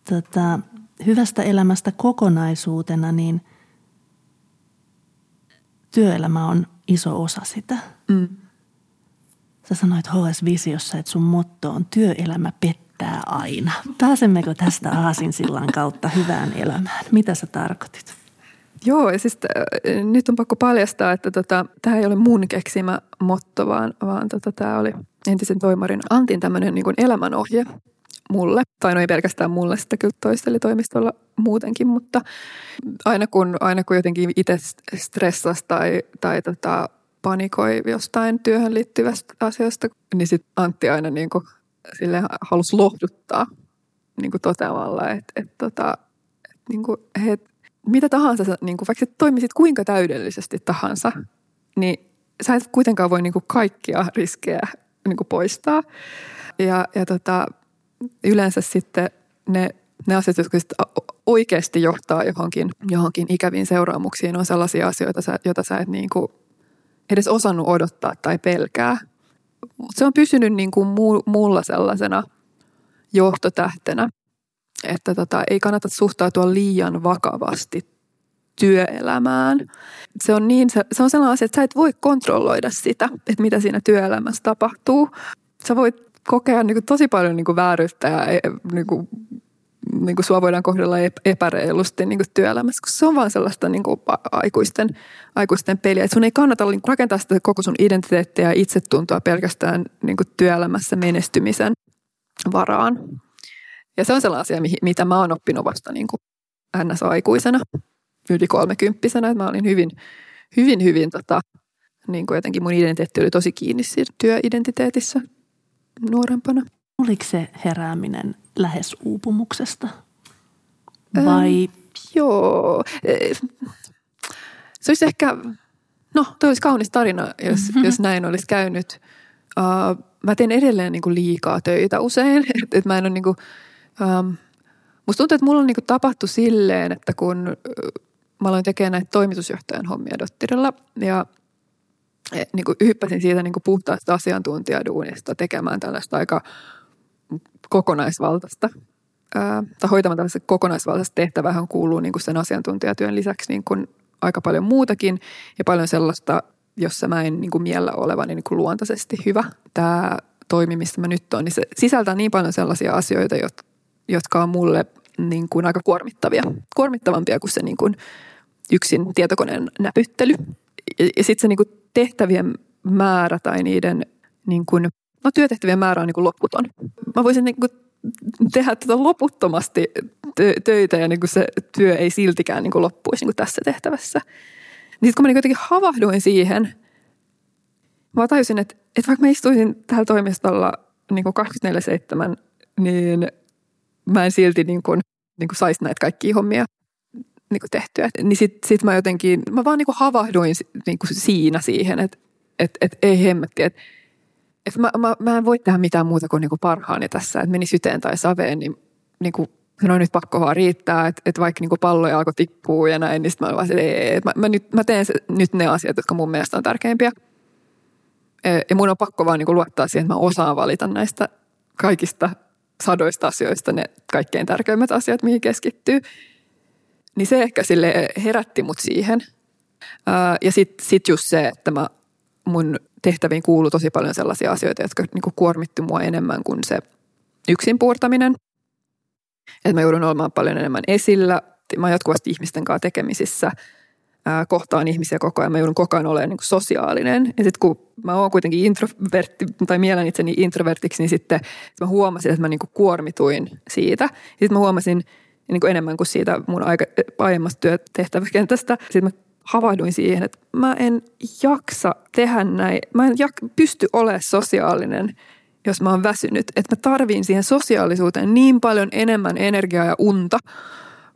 Tota, hyvästä elämästä kokonaisuutena, niin työelämä on iso osa sitä. Mm. Sä sanoit HS-visiossa, että sun motto on työelämä pettää aina. Pääsemmekö tästä aasinsillan kautta hyvään elämään? Mitä sä tarkoitit? Joo, siis äh, nyt on pakko paljastaa, että tota, tämä ei ole mun keksimä motto, vaan, vaan tota, tämä oli entisen toimarin Antin tämmöinen niin elämänohje mulle. Tai no ei pelkästään mulle, sitä kyllä toisteli toimistolla muutenkin, mutta aina kun, aina kun jotenkin itse stressasi tai, tai tota, panikoi jostain työhön liittyvästä asiasta, niin sitten Antti aina niin kuin, sille halusi lohduttaa niin kuin toteamalla, että, että, tota, että niin kuin, he, mitä tahansa, niin kuin, vaikka sä toimisit kuinka täydellisesti tahansa, niin sä et kuitenkaan voi niin kuin kaikkia riskejä niin kuin poistaa. Ja, ja tota, yleensä sitten ne, ne asiat, jotka oikeasti johtaa johonkin, johonkin ikäviin seuraamuksiin, on sellaisia asioita, joita sä et niin kuin edes osannut odottaa tai pelkää. Se on pysynyt niin kuin mulla sellaisena johtotähtenä, että tota, ei kannata suhtautua liian vakavasti työelämään. Se on, niin, se, on sellainen asia, että sä et voi kontrolloida sitä, että mitä siinä työelämässä tapahtuu. Sä voit kokea niin kuin tosi paljon niin kuin vääryyttä ja e, niin kuin, niin kuin sua voidaan kohdella epäreilusti niin kuin työelämässä, koska se on vaan sellaista niin kuin aikuisten, aikuisten peliä. Et sun ei kannata niin kuin rakentaa sitä koko sun identiteettiä ja itsetuntoa pelkästään niin kuin työelämässä menestymisen varaan. Ja se on sellainen asia, mitä mä oon oppinut vasta niin kuin NS-aikuisena, yli kolmekymppisenä. Mä olin hyvin, hyvin, hyvin tota, niin kuin jotenkin mun identiteetti oli tosi kiinni siinä työidentiteetissä nuorempana. Oliko se herääminen lähes uupumuksesta? Vai? Ähm, joo. Se olisi ehkä, no toi olisi kaunis tarina, jos, mm-hmm. jos näin olisi käynyt. Uh, mä teen edelleen niin kuin liikaa töitä usein. että et mä en ole niin kuin, um, musta tuntuu, että mulla on niin kuin tapahtu silleen, että kun mä aloin tekemään näitä toimitusjohtajan hommia Dottirilla ja e, niin kuin hyppäsin siitä niin kuin puhtaasta asiantuntijaduunista tekemään tällaista aika kokonaisvaltaista ää, tai hoitamaan tällaista kokonaisvaltaista tehtävää, kuuluu niin kuin sen asiantuntijatyön lisäksi niin kuin aika paljon muutakin ja paljon sellaista, jossa mä en niin kuin miellä olevani niin kuin luontaisesti hyvä. Tämä toimi, missä mä nyt on, niin se sisältää niin paljon sellaisia asioita, jotka on mulle niin kuin aika kuormittavia. Kuormittavampia kuin se niin kuin yksin tietokoneen näpyttely. Ja, ja sitten se niin kuin tehtävien määrä tai niiden niin kuin, no työtehtävien määrä on niin kuin loputon. Mä voisin niin kuin tehdä tätä loputtomasti töitä ja niin kuin se työ ei siltikään niin kuin loppuisi niin kuin tässä tehtävässä. Niin kun mä niin jotenkin havahduin siihen, mä tajusin, että, että vaikka mä istuisin täällä toimistolla niin kuin 24-7, niin mä en silti niin kuin, niin kuin saisi näitä kaikkia hommia niin kuin tehtyä. Niin sitten sit mä jotenkin, mä vaan niin kuin havahduin niin kuin siinä siihen, että et, et, ei hemmetti, että et mä, mä, mä en voi tehdä mitään muuta kuin, niin kuin parhaani tässä, että meni syteen tai saveen, niin, niin kuin, no nyt pakko vaan riittää, että, että vaikka niin kuin palloja alkoi tippua ja näin, niin sitten mä vaan, että että mä, mä, nyt, mä teen se, nyt ne asiat, jotka mun mielestä on tärkeimpiä. Ja mun on pakko vaan niin kuin luottaa siihen, että mä osaan valita näistä kaikista sadoista asioista ne kaikkein tärkeimmät asiat, mihin keskittyy. Niin se ehkä sille herätti mut siihen. Ja sitten sit just se, että mä, mun tehtäviin kuuluu tosi paljon sellaisia asioita, jotka niinku kuormitti mua enemmän kuin se yksin puurtaminen. Että mä joudun olemaan paljon enemmän esillä. Mä oon jatkuvasti ihmisten kanssa tekemisissä – kohtaan ihmisiä koko ajan. Mä joudun koko ajan olemaan niin sosiaalinen. Ja sitten kun mä oon kuitenkin introvertti tai mielen itseni introvertiksi, niin sitten mä huomasin, että mä niin kuin kuormituin siitä. Sitten mä huomasin niin kuin enemmän kuin siitä mun aika, aiemmasta työtehtäväkentästä. Sitten mä havahduin siihen, että mä en jaksa tehdä näin. Mä en jak- pysty olemaan sosiaalinen, jos mä oon väsynyt. Että mä tarviin siihen sosiaalisuuteen niin paljon enemmän energiaa ja unta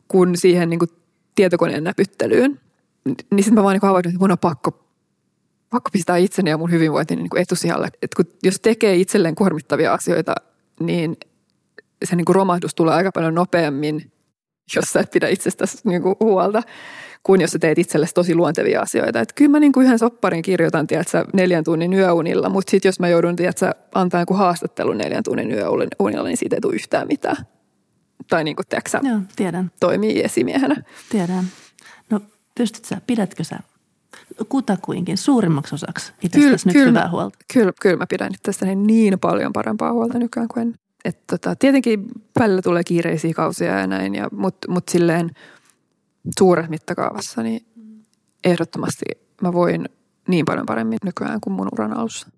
kuin siihen niin kuin tietokoneen näpyttelyyn. niin sitten mä vaan niin havainnut, että mun on pakko, pakko pistää itseni ja mun hyvinvointi niin etusijalle. Että kun, jos tekee itselleen kuormittavia asioita, niin se niin kuin romahdus tulee aika paljon nopeammin, jos sä et pidä itsestäsi niin kuin huolta, kuin jos sä teet itsellesi tosi luontevia asioita. Että kyllä mä niin kuin yhden sopparin kirjoitan, tiedätkö, neljän tunnin yöunilla, mutta sitten jos mä joudun, tiedätkö, antaa joku haastattelun neljän tunnin yöunilla, niin siitä ei tule yhtään mitään. Tai niin kuin, tiedätkö, Joo, tiedän. toimii esimiehenä. Tiedän. No pystyt sä, pidätkö sä kutakuinkin suurimmaksi osaksi itsestäsi nyt hyvää huolta? Kyllä, kyllä mä pidän itsestäni niin paljon parempaa huolta nykyään kuin ennen. Et tota, tietenkin välillä tulee kiireisiä kausia ja näin, ja, mutta mut silleen suuressa mittakaavassa niin ehdottomasti mä voin niin paljon paremmin nykyään kuin mun uran alussa.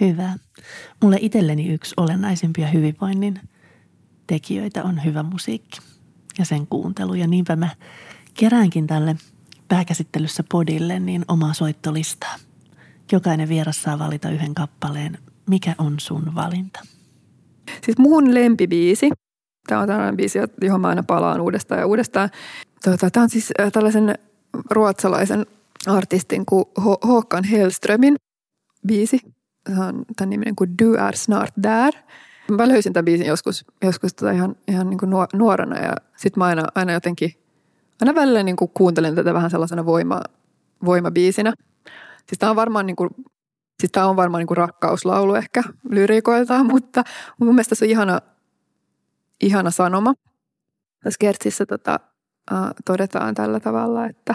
Hyvä. Mulle itselleni yksi olennaisimpia hyvinvoinnin tekijöitä on hyvä musiikki ja sen kuuntelu. Ja niinpä mä keräänkin tälle pääkäsittelyssä podille niin omaa soittolistaa. Jokainen vieras saa valita yhden kappaleen. Mikä on sun valinta? Siis mun lempibiisi, tämä on tällainen biisi, johon mä aina palaan uudestaan ja uudestaan. Tota, tämä on siis tällaisen ruotsalaisen artistin kuin Håkan Hellströmin biisi. Se on tämän niminen kuin Du är snart där. Mä löysin tämän biisin joskus, joskus tota ihan, ihan niin kuin nuorena ja sitten mä aina, aina jotenkin, aina välillä niin kuin kuuntelin tätä vähän sellaisena voima, voimabiisinä. Siis tämä on varmaan niin kuin Siis tämä on varmaan niin rakkauslaulu ehkä lyriikoiltaan, mutta mun mielestä se on ihana, ihana sanoma. Tässä kertsissä tota, todetaan tällä tavalla, että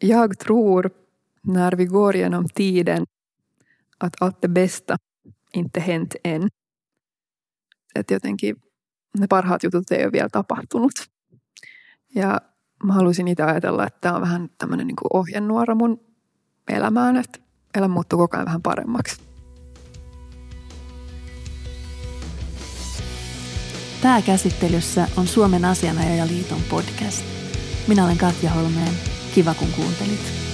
Jag tror när vi går genom tiden att allt det bästa inte hänt än. Että jotenkin ne parhaat jutut ei ole vielä tapahtunut. Ja mä haluaisin itse ajatella, että tämä on vähän tämmöinen niin ohjenuora mun elämään, että elämä muuttuu koko ajan vähän paremmaksi. Pääkäsittelyssä on Suomen asianajajaliiton podcast. Minä olen Katja Holmeen. Kiva kun kuuntelit.